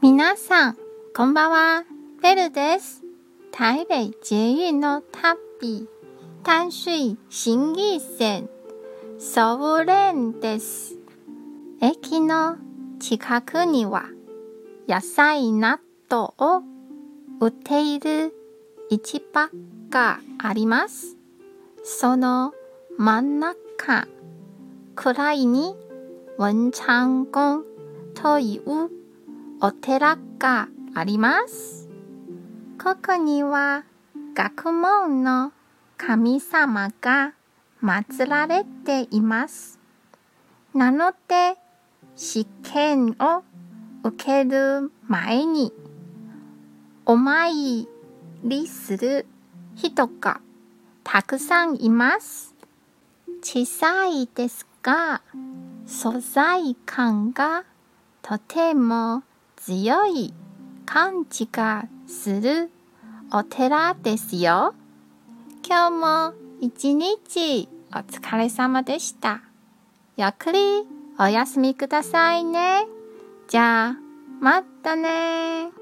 皆さん、こんばんは。ベルです。台北捷運の旅、淡水新義線、ソウレンです。駅の近くには、野菜納豆を売っている市場があります。その真ん中くらいに文昌宮というお寺があります。ここには学問の神様が祀られています。なので試験を受ける前にお参りする人がたくさんいます。小さいですが素材感がとても強い感じがするお寺ですよ。今日も一日お疲れ様でした。ゆっくりお休みくださいね。じゃあ、またね